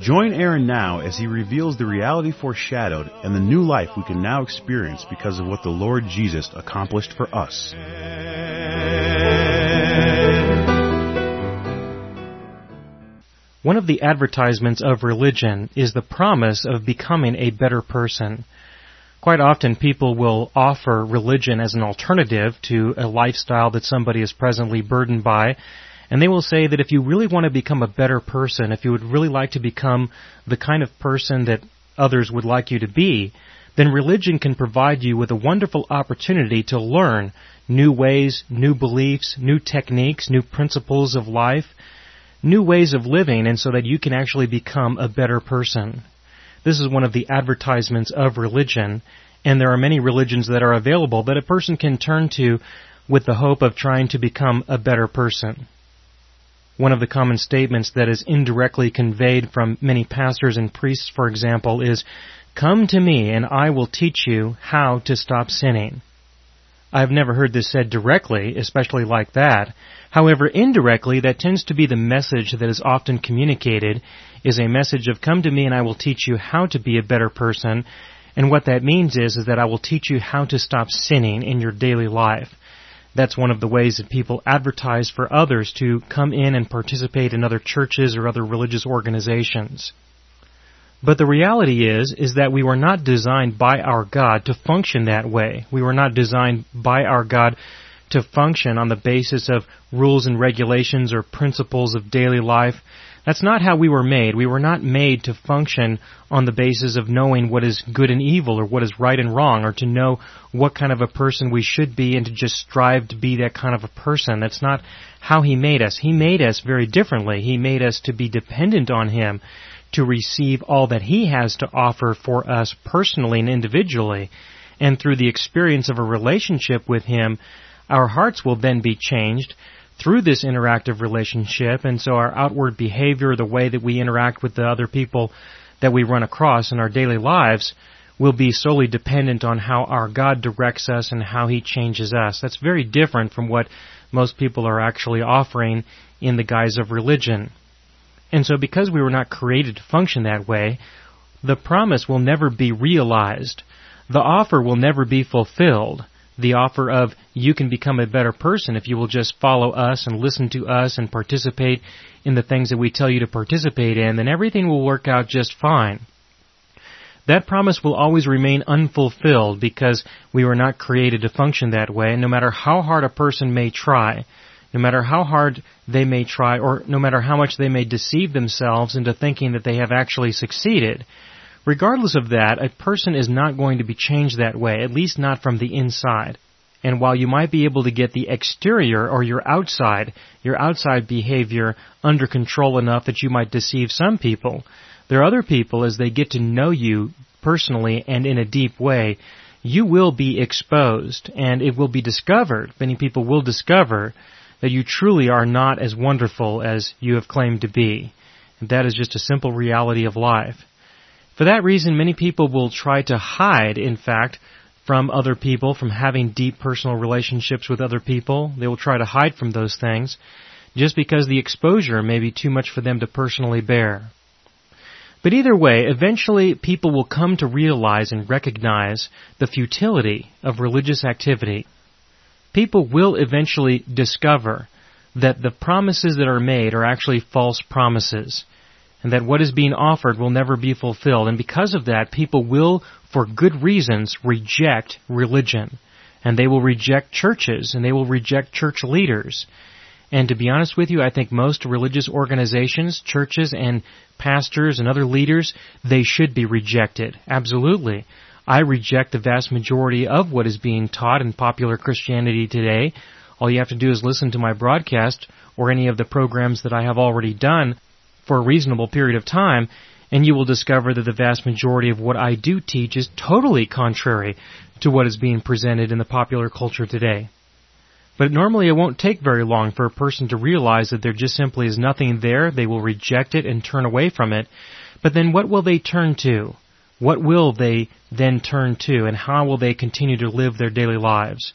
Join Aaron now as he reveals the reality foreshadowed and the new life we can now experience because of what the Lord Jesus accomplished for us. One of the advertisements of religion is the promise of becoming a better person. Quite often people will offer religion as an alternative to a lifestyle that somebody is presently burdened by and they will say that if you really want to become a better person, if you would really like to become the kind of person that others would like you to be, then religion can provide you with a wonderful opportunity to learn new ways, new beliefs, new techniques, new principles of life, new ways of living, and so that you can actually become a better person. This is one of the advertisements of religion, and there are many religions that are available that a person can turn to with the hope of trying to become a better person. One of the common statements that is indirectly conveyed from many pastors and priests, for example, is, Come to me and I will teach you how to stop sinning. I've never heard this said directly, especially like that. However, indirectly, that tends to be the message that is often communicated, is a message of come to me and I will teach you how to be a better person. And what that means is, is that I will teach you how to stop sinning in your daily life. That's one of the ways that people advertise for others to come in and participate in other churches or other religious organizations. But the reality is, is that we were not designed by our God to function that way. We were not designed by our God to function on the basis of rules and regulations or principles of daily life that's not how we were made. We were not made to function on the basis of knowing what is good and evil or what is right and wrong or to know what kind of a person we should be and to just strive to be that kind of a person. That's not how He made us. He made us very differently. He made us to be dependent on Him to receive all that He has to offer for us personally and individually. And through the experience of a relationship with Him, our hearts will then be changed through this interactive relationship, and so our outward behavior, the way that we interact with the other people that we run across in our daily lives, will be solely dependent on how our God directs us and how He changes us. That's very different from what most people are actually offering in the guise of religion. And so because we were not created to function that way, the promise will never be realized. The offer will never be fulfilled the offer of you can become a better person if you will just follow us and listen to us and participate in the things that we tell you to participate in, then everything will work out just fine. That promise will always remain unfulfilled because we were not created to function that way, no matter how hard a person may try, no matter how hard they may try, or no matter how much they may deceive themselves into thinking that they have actually succeeded, Regardless of that, a person is not going to be changed that way, at least not from the inside. And while you might be able to get the exterior or your outside, your outside behavior under control enough that you might deceive some people, there are other people as they get to know you personally and in a deep way, you will be exposed and it will be discovered, many people will discover that you truly are not as wonderful as you have claimed to be. And that is just a simple reality of life. For that reason, many people will try to hide, in fact, from other people, from having deep personal relationships with other people. They will try to hide from those things just because the exposure may be too much for them to personally bear. But either way, eventually people will come to realize and recognize the futility of religious activity. People will eventually discover that the promises that are made are actually false promises and that what is being offered will never be fulfilled. And because of that, people will, for good reasons, reject religion. And they will reject churches, and they will reject church leaders. And to be honest with you, I think most religious organizations, churches, and pastors and other leaders, they should be rejected. Absolutely. I reject the vast majority of what is being taught in popular Christianity today. All you have to do is listen to my broadcast or any of the programs that I have already done for a reasonable period of time, and you will discover that the vast majority of what I do teach is totally contrary to what is being presented in the popular culture today. But normally it won't take very long for a person to realize that there just simply is nothing there, they will reject it and turn away from it. But then what will they turn to? What will they then turn to and how will they continue to live their daily lives?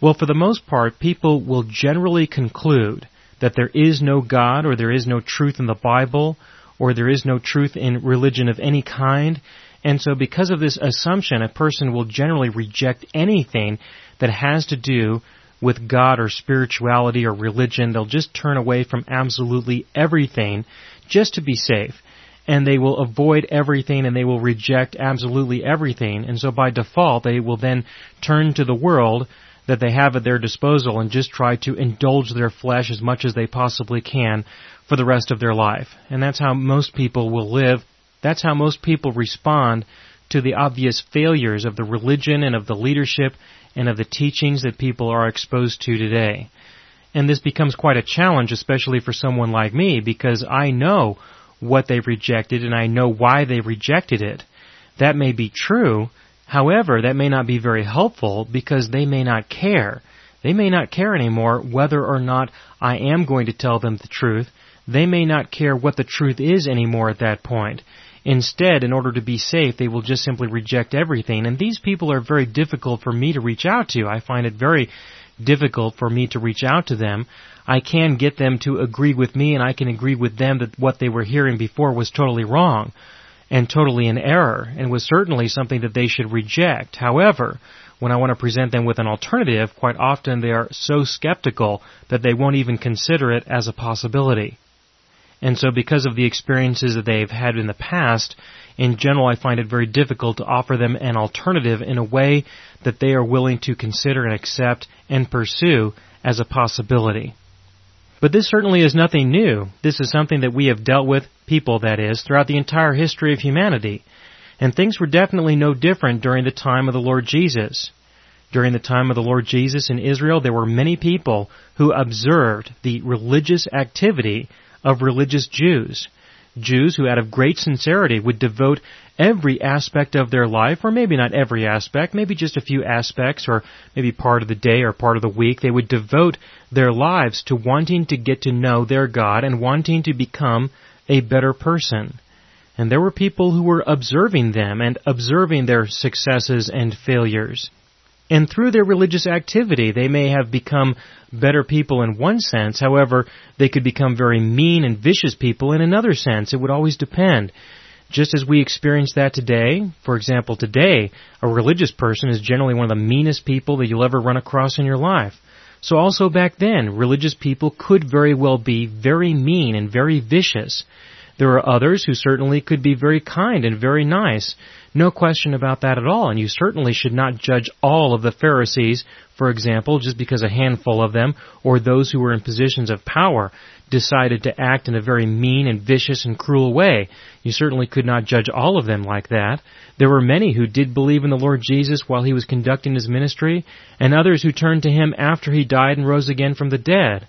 Well, for the most part, people will generally conclude that there is no God or there is no truth in the Bible or there is no truth in religion of any kind. And so because of this assumption, a person will generally reject anything that has to do with God or spirituality or religion. They'll just turn away from absolutely everything just to be safe. And they will avoid everything and they will reject absolutely everything. And so by default, they will then turn to the world that they have at their disposal and just try to indulge their flesh as much as they possibly can for the rest of their life. And that's how most people will live. That's how most people respond to the obvious failures of the religion and of the leadership and of the teachings that people are exposed to today. And this becomes quite a challenge, especially for someone like me, because I know what they rejected and I know why they rejected it. That may be true, however, that may not be very helpful because they may not care. They may not care anymore whether or not I am going to tell them the truth. They may not care what the truth is anymore at that point. Instead, in order to be safe, they will just simply reject everything. And these people are very difficult for me to reach out to. I find it very difficult for me to reach out to them. I can get them to agree with me and I can agree with them that what they were hearing before was totally wrong and totally in error and was certainly something that they should reject. However, when I want to present them with an alternative, quite often they are so skeptical that they won't even consider it as a possibility. And so because of the experiences that they've had in the past, in general I find it very difficult to offer them an alternative in a way that they are willing to consider and accept and pursue as a possibility. But this certainly is nothing new. This is something that we have dealt with, people that is, throughout the entire history of humanity. And things were definitely no different during the time of the Lord Jesus. During the time of the Lord Jesus in Israel, there were many people who observed the religious activity of religious Jews. Jews who out of great sincerity would devote every aspect of their life, or maybe not every aspect, maybe just a few aspects, or maybe part of the day or part of the week, they would devote their lives to wanting to get to know their God and wanting to become a better person. And there were people who were observing them and observing their successes and failures. And through their religious activity, they may have become better people in one sense. However, they could become very mean and vicious people in another sense. It would always depend. Just as we experience that today, for example, today, a religious person is generally one of the meanest people that you'll ever run across in your life. So also back then, religious people could very well be very mean and very vicious. There are others who certainly could be very kind and very nice. No question about that at all, and you certainly should not judge all of the Pharisees, for example, just because a handful of them, or those who were in positions of power, decided to act in a very mean and vicious and cruel way. You certainly could not judge all of them like that. There were many who did believe in the Lord Jesus while he was conducting his ministry, and others who turned to him after he died and rose again from the dead.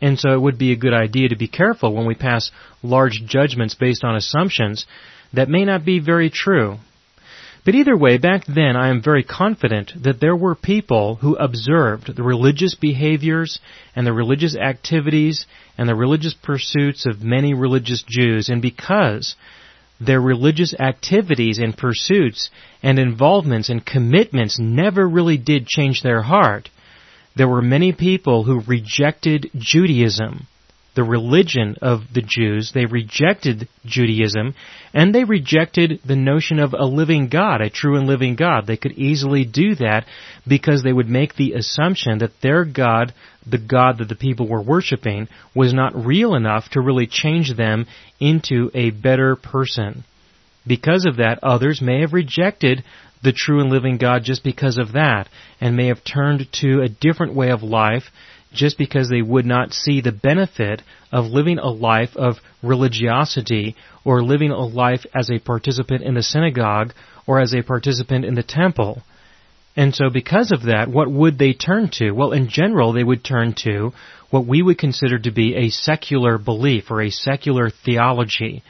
And so it would be a good idea to be careful when we pass large judgments based on assumptions that may not be very true. But either way, back then I am very confident that there were people who observed the religious behaviors and the religious activities and the religious pursuits of many religious Jews, and because their religious activities and pursuits and involvements and commitments never really did change their heart, there were many people who rejected Judaism, the religion of the Jews. They rejected Judaism, and they rejected the notion of a living God, a true and living God. They could easily do that because they would make the assumption that their God, the God that the people were worshiping, was not real enough to really change them into a better person. Because of that, others may have rejected the true and living God just because of that, and may have turned to a different way of life just because they would not see the benefit of living a life of religiosity or living a life as a participant in the synagogue or as a participant in the temple. And so because of that, what would they turn to? Well, in general, they would turn to what we would consider to be a secular belief or a secular theology.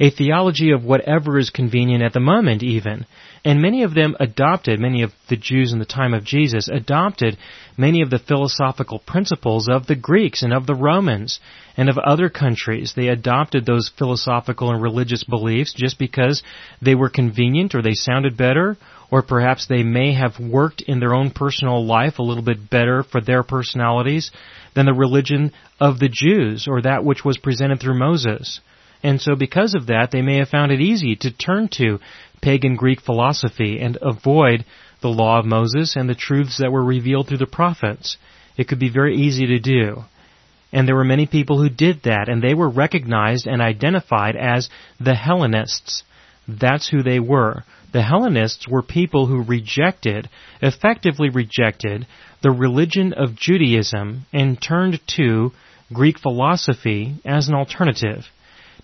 a theology of whatever is convenient at the moment even. And many of them adopted, many of the Jews in the time of Jesus adopted many of the philosophical principles of the Greeks and of the Romans and of other countries. They adopted those philosophical and religious beliefs just because they were convenient or they sounded better or perhaps they may have worked in their own personal life a little bit better for their personalities than the religion of the Jews or that which was presented through Moses. And so because of that, they may have found it easy to turn to pagan Greek philosophy and avoid the law of Moses and the truths that were revealed through the prophets. It could be very easy to do. And there were many people who did that, and they were recognized and identified as the Hellenists. That's who they were. The Hellenists were people who rejected, effectively rejected, the religion of Judaism and turned to Greek philosophy as an alternative.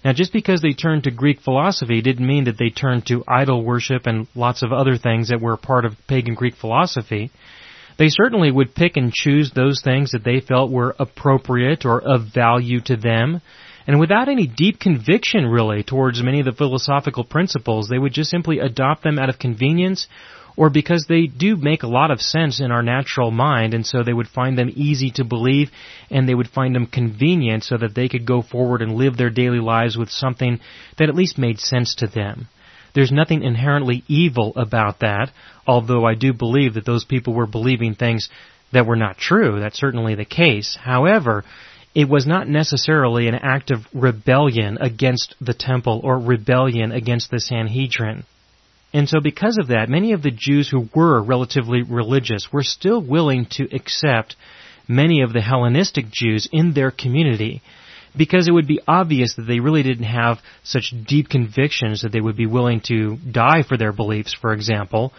Now, just because they turned to Greek philosophy didn't mean that they turned to idol worship and lots of other things that were part of pagan Greek philosophy. They certainly would pick and choose those things that they felt were appropriate or of value to them. And without any deep conviction really towards many of the philosophical principles, they would just simply adopt them out of convenience or because they do make a lot of sense in our natural mind, and so they would find them easy to believe, and they would find them convenient so that they could go forward and live their daily lives with something that at least made sense to them. There's nothing inherently evil about that, although I do believe that those people were believing things that were not true. That's certainly the case. However, it was not necessarily an act of rebellion against the temple or rebellion against the Sanhedrin. And so because of that, many of the Jews who were relatively religious were still willing to accept many of the Hellenistic Jews in their community because it would be obvious that they really didn't have such deep convictions that they would be willing to die for their beliefs, for example,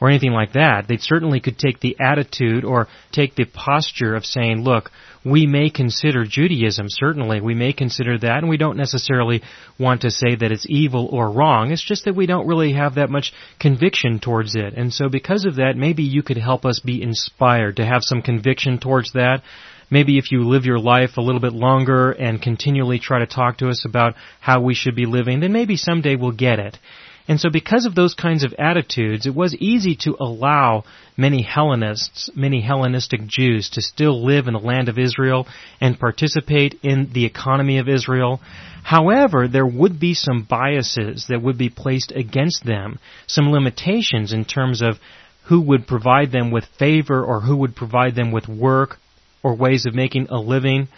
or anything like that. They certainly could take the attitude or take the posture of saying, look, we may consider Judaism, certainly, we may consider that, and we don't necessarily want to say that it's evil or wrong. It's just that we don't really have that much conviction towards it. And so because of that, maybe you could help us be inspired to have some conviction towards that. Maybe if you live your life a little bit longer and continually try to talk to us about how we should be living, then maybe someday we'll get it. And so because of those kinds of attitudes, it was easy to allow many Hellenists, many Hellenistic Jews to still live in the land of Israel and participate in the economy of Israel. However, there would be some biases that would be placed against them, some limitations in terms of who would provide them with favor or who would provide them with work or ways of making a living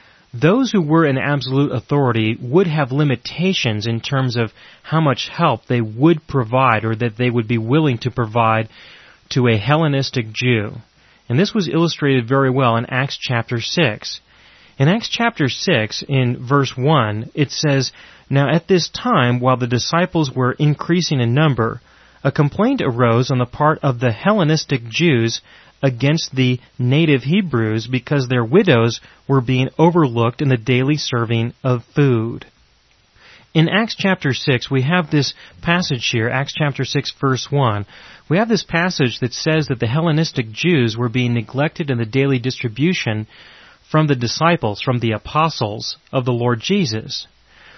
those who were in absolute authority would have limitations in terms of how much help they would provide or that they would be willing to provide to a Hellenistic Jew. And this was illustrated very well in Acts chapter 6. In Acts chapter 6, in verse 1, it says, Now at this time, while the disciples were increasing in number, a complaint arose on the part of the Hellenistic Jews against the native Hebrews because their widows were being overlooked in the daily serving of food. In Acts chapter 6, we have this passage here, Acts chapter 6 verse 1. We have this passage that says that the Hellenistic Jews were being neglected in the daily distribution from the disciples, from the apostles of the Lord Jesus.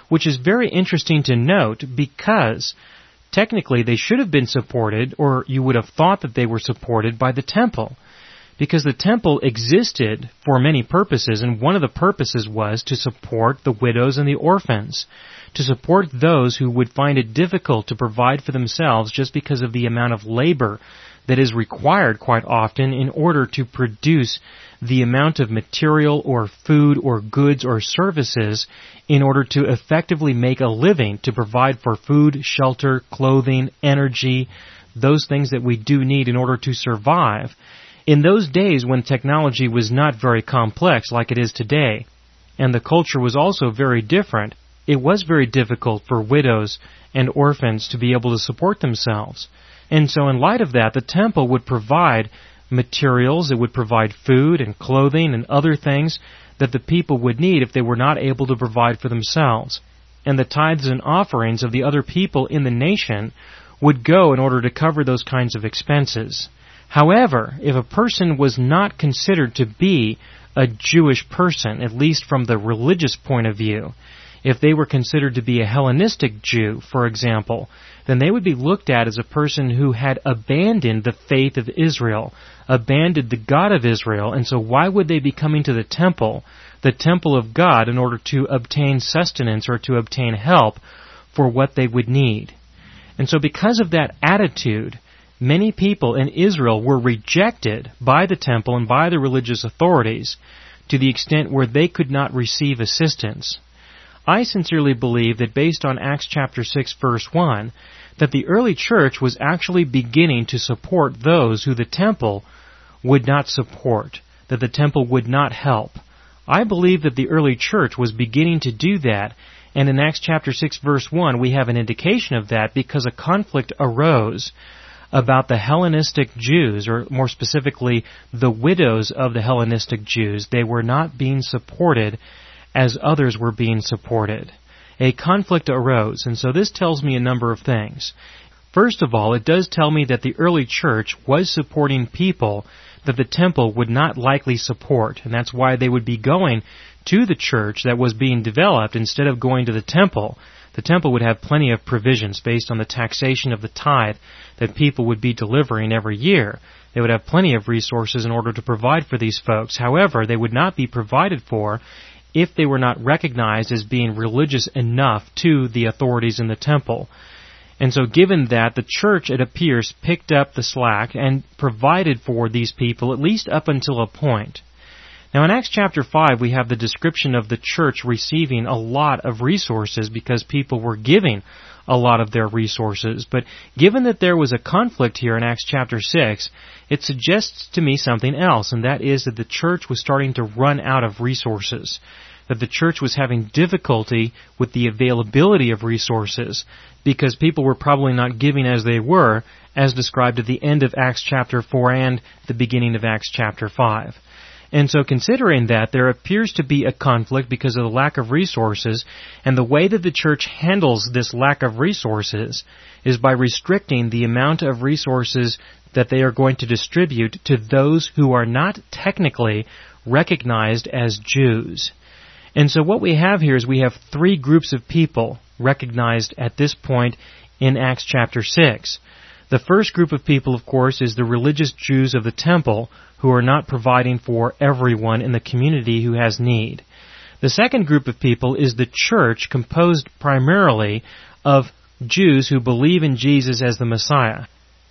Which is very interesting to note because technically they should have been supported, or you would have thought that they were supported by the temple. Because the temple existed for many purposes, and one of the purposes was to support the widows and the orphans, to support those who would find it difficult to provide for themselves just because of the amount of labor that is required quite often in order to produce the amount of material or food or goods or services in order to effectively make a living to provide for food, shelter, clothing, energy, those things that we do need in order to survive. In those days when technology was not very complex like it is today, and the culture was also very different, it was very difficult for widows and orphans to be able to support themselves. And so in light of that, the temple would provide materials, it would provide food and clothing and other things that the people would need if they were not able to provide for themselves. And the tithes and offerings of the other people in the nation would go in order to cover those kinds of expenses. However, if a person was not considered to be a Jewish person, at least from the religious point of view, if they were considered to be a Hellenistic Jew, for example, then they would be looked at as a person who had abandoned the faith of Israel, abandoned the God of Israel, and so why would they be coming to the temple, the temple of God, in order to obtain sustenance or to obtain help for what they would need? And so because of that attitude, many people in Israel were rejected by the temple and by the religious authorities to the extent where they could not receive assistance. I sincerely believe that based on Acts chapter 6 verse 1, that the early church was actually beginning to support those who the temple would not support, that the temple would not help. I believe that the early church was beginning to do that, and in Acts chapter 6 verse 1 we have an indication of that because a conflict arose about the Hellenistic Jews, or more specifically, the widows of the Hellenistic Jews. They were not being supported as others were being supported. A conflict arose, and so this tells me a number of things. First of all, it does tell me that the early church was supporting people that the temple would not likely support, and that's why they would be going to the church that was being developed instead of going to the temple. The temple would have plenty of provisions based on the taxation of the tithe that people would be delivering every year. They would have plenty of resources in order to provide for these folks. However, they would not be provided for if they were not recognized as being religious enough to the authorities in the temple. And so given that, the church, it appears, picked up the slack and provided for these people at least up until a point. Now in Acts chapter 5 we have the description of the church receiving a lot of resources because people were giving a lot of their resources. But given that there was a conflict here in Acts chapter 6, it suggests to me something else, and that is that the church was starting to run out of resources. That the church was having difficulty with the availability of resources because people were probably not giving as they were, as described at the end of Acts chapter 4 and the beginning of Acts chapter 5. And so considering that, there appears to be a conflict because of the lack of resources, and the way that the church handles this lack of resources is by restricting the amount of resources that they are going to distribute to those who are not technically recognized as Jews. And so what we have here is we have three groups of people recognized at this point in Acts chapter 6. The first group of people, of course, is the religious Jews of the temple who are not providing for everyone in the community who has need. The second group of people is the church composed primarily of Jews who believe in Jesus as the Messiah.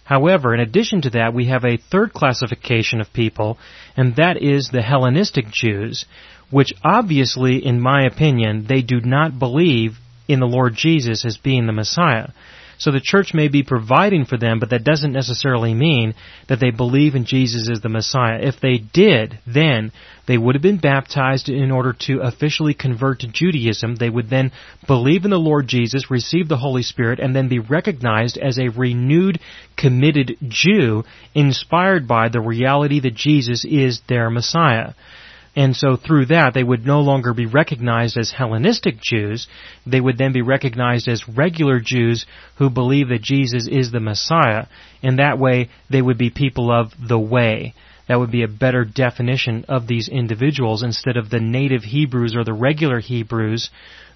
However, in addition to that, we have a third classification of people, and that is the Hellenistic Jews, which obviously, in my opinion, they do not believe in the Lord Jesus as being the Messiah. So the church may be providing for them, but that doesn't necessarily mean that they believe in Jesus as the Messiah. If they did, then they would have been baptized in order to officially convert to Judaism. They would then believe in the Lord Jesus, receive the Holy Spirit, and then be recognized as a renewed, committed Jew, inspired by the reality that Jesus is their Messiah. And so through that, they would no longer be recognized as Hellenistic Jews. They would then be recognized as regular Jews who believe that Jesus is the Messiah. In that way, they would be people of the way. That would be a better definition of these individuals instead of the native Hebrews or the regular Hebrews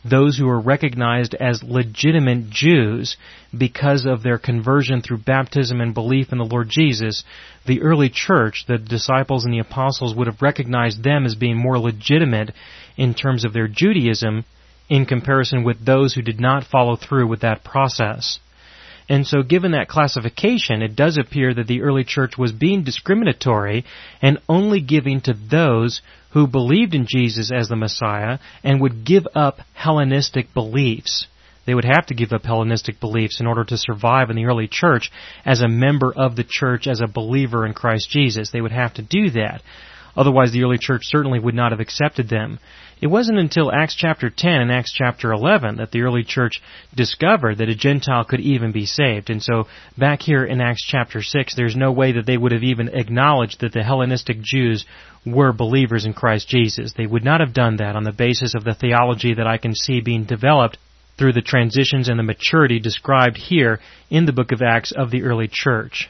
those who are recognized as legitimate Jews because of their conversion through baptism and belief in the Lord Jesus, the early church, the disciples and the apostles would have recognized them as being more legitimate in terms of their Judaism in comparison with those who did not follow through with that process. And so given that classification, it does appear that the early church was being discriminatory and only giving to those who believed in Jesus as the Messiah and would give up Hellenistic beliefs. They would have to give up Hellenistic beliefs in order to survive in the early church as a member of the church, as a believer in Christ Jesus. They would have to do that. Otherwise, the early church certainly would not have accepted them. It wasn't until Acts chapter 10 and Acts chapter 11 that the early church discovered that a Gentile could even be saved. And so back here in Acts chapter 6, there's no way that they would have even acknowledged that the Hellenistic Jews were believers in Christ Jesus. They would not have done that on the basis of the theology that I can see being developed through the transitions and the maturity described here in the book of Acts of the early church.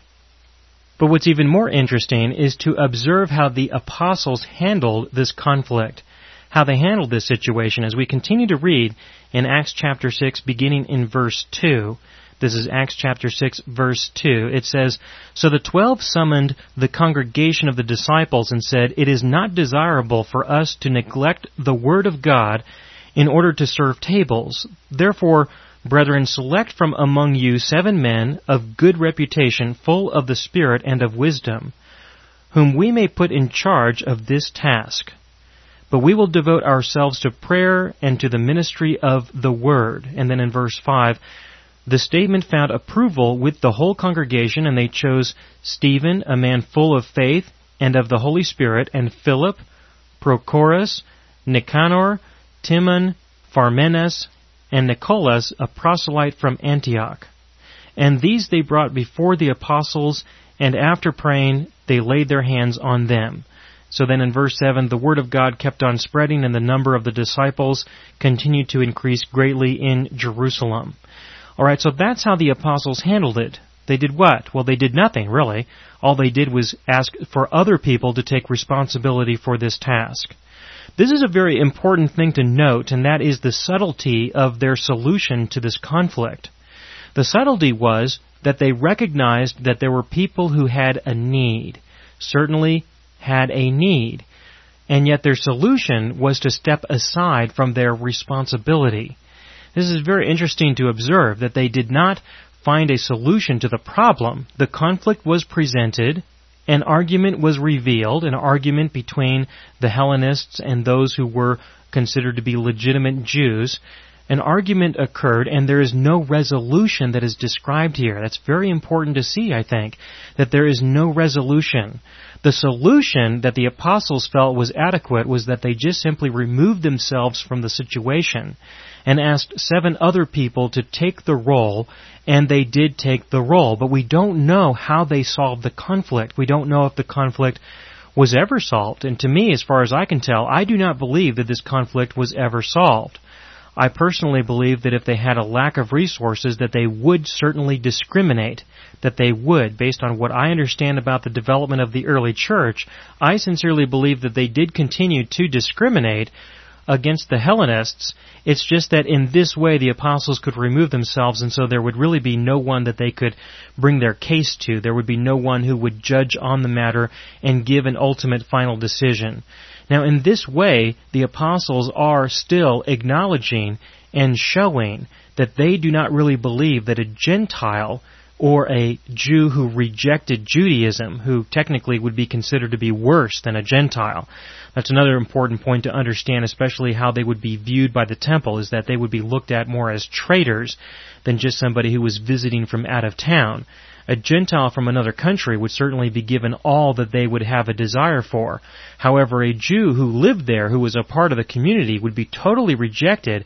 But what's even more interesting is to observe how the apostles handled this conflict how they handled this situation as we continue to read in Acts chapter 6 beginning in verse 2. This is Acts chapter 6 verse 2. It says, So the twelve summoned the congregation of the disciples and said, It is not desirable for us to neglect the word of God in order to serve tables. Therefore, brethren, select from among you seven men of good reputation, full of the Spirit and of wisdom, whom we may put in charge of this task. But we will devote ourselves to prayer and to the ministry of the word. And then in verse 5, the statement found approval with the whole congregation, and they chose Stephen, a man full of faith and of the Holy Spirit, and Philip, Prochorus, Nicanor, Timon, Parmenas, and Nicholas, a proselyte from Antioch. And these they brought before the apostles, and after praying, they laid their hands on them. So then in verse 7, the word of God kept on spreading, and the number of the disciples continued to increase greatly in Jerusalem. Alright, so that's how the apostles handled it. They did what? Well, they did nothing, really. All they did was ask for other people to take responsibility for this task. This is a very important thing to note, and that is the subtlety of their solution to this conflict. The subtlety was that they recognized that there were people who had a need, certainly had a need, and yet their solution was to step aside from their responsibility. This is very interesting to observe that they did not find a solution to the problem. The conflict was presented, an argument was revealed, an argument between the Hellenists and those who were considered to be legitimate Jews. An argument occurred and there is no resolution that is described here. That's very important to see, I think, that there is no resolution. The solution that the apostles felt was adequate was that they just simply removed themselves from the situation and asked seven other people to take the role, and they did take the role. But we don't know how they solved the conflict. We don't know if the conflict was ever solved. And to me, as far as I can tell, I do not believe that this conflict was ever solved. I personally believe that if they had a lack of resources, that they would certainly discriminate. That they would, based on what I understand about the development of the early church, I sincerely believe that they did continue to discriminate against the Hellenists. It's just that in this way the apostles could remove themselves and so there would really be no one that they could bring their case to. There would be no one who would judge on the matter and give an ultimate final decision. Now in this way, the apostles are still acknowledging and showing that they do not really believe that a Gentile or a Jew who rejected Judaism, who technically would be considered to be worse than a Gentile. That's another important point to understand, especially how they would be viewed by the temple, is that they would be looked at more as traitors than just somebody who was visiting from out of town. A Gentile from another country would certainly be given all that they would have a desire for. However, a Jew who lived there, who was a part of the community, would be totally rejected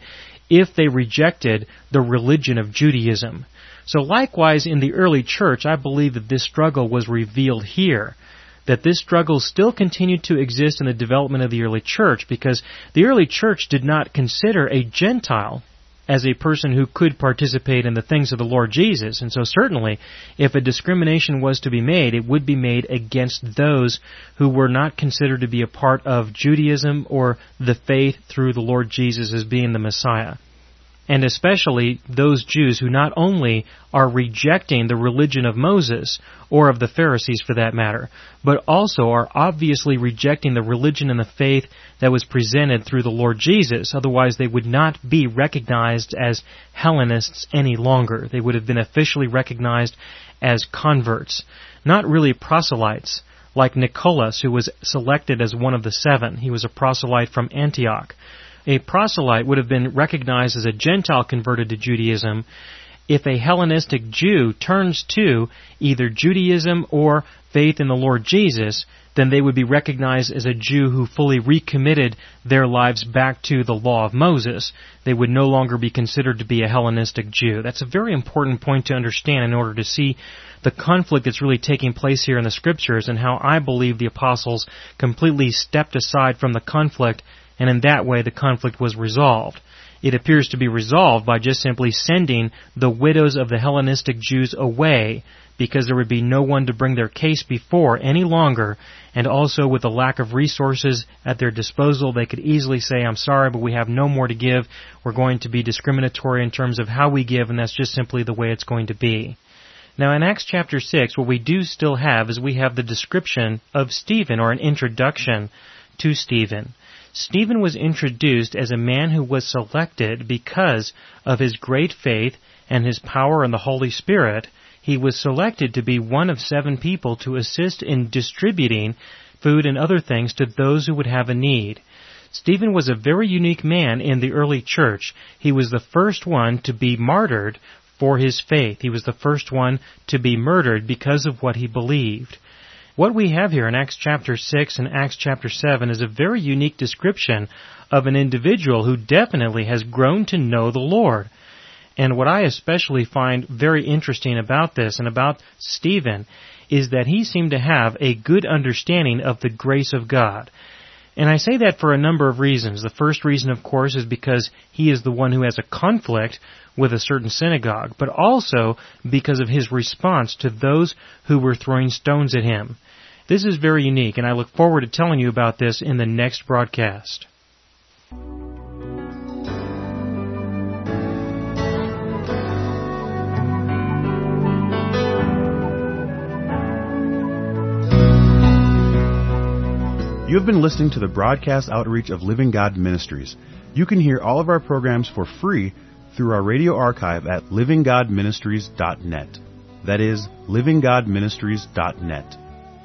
if they rejected the religion of Judaism. So likewise in the early church, I believe that this struggle was revealed here. That this struggle still continued to exist in the development of the early church because the early church did not consider a Gentile as a person who could participate in the things of the Lord Jesus. And so certainly, if a discrimination was to be made, it would be made against those who were not considered to be a part of Judaism or the faith through the Lord Jesus as being the Messiah and especially those Jews who not only are rejecting the religion of Moses, or of the Pharisees for that matter, but also are obviously rejecting the religion and the faith that was presented through the Lord Jesus. Otherwise, they would not be recognized as Hellenists any longer. They would have been officially recognized as converts, not really proselytes like Nicholas, who was selected as one of the seven. He was a proselyte from Antioch a proselyte would have been recognized as a Gentile converted to Judaism if a Hellenistic Jew turns to either Judaism or faith in the Lord Jesus, then they would be recognized as a Jew who fully recommitted their lives back to the law of Moses. They would no longer be considered to be a Hellenistic Jew. That's a very important point to understand in order to see the conflict that's really taking place here in the scriptures and how I believe the apostles completely stepped aside from the conflict and in that way the conflict was resolved. It appears to be resolved by just simply sending the widows of the Hellenistic Jews away because there would be no one to bring their case before any longer, and also with the lack of resources at their disposal, they could easily say, I'm sorry, but we have no more to give. We're going to be discriminatory in terms of how we give, and that's just simply the way it's going to be. Now in Acts chapter 6, what we do still have is we have the description of Stephen, or an introduction to Stephen. Stephen was introduced as a man who was selected because of his great faith and his power in the Holy Spirit. He was selected to be one of seven people to assist in distributing food and other things to those who would have a need. Stephen was a very unique man in the early church. He was the first one to be martyred for his faith. He was the first one to be murdered because of what he believed. What we have here in Acts chapter 6 and Acts chapter 7 is a very unique description of an individual who definitely has grown to know the Lord. And what I especially find very interesting about this and about Stephen is that he seemed to have a good understanding of the grace of God. And I say that for a number of reasons. The first reason, of course, is because he is the one who has a conflict with a certain synagogue, but also because of his response to those who were throwing stones at him. This is very unique, and I look forward to telling you about this in the next broadcast. You have been listening to the broadcast outreach of Living God Ministries. You can hear all of our programs for free through our radio archive at livinggodministries.net. That is, livinggodministries.net.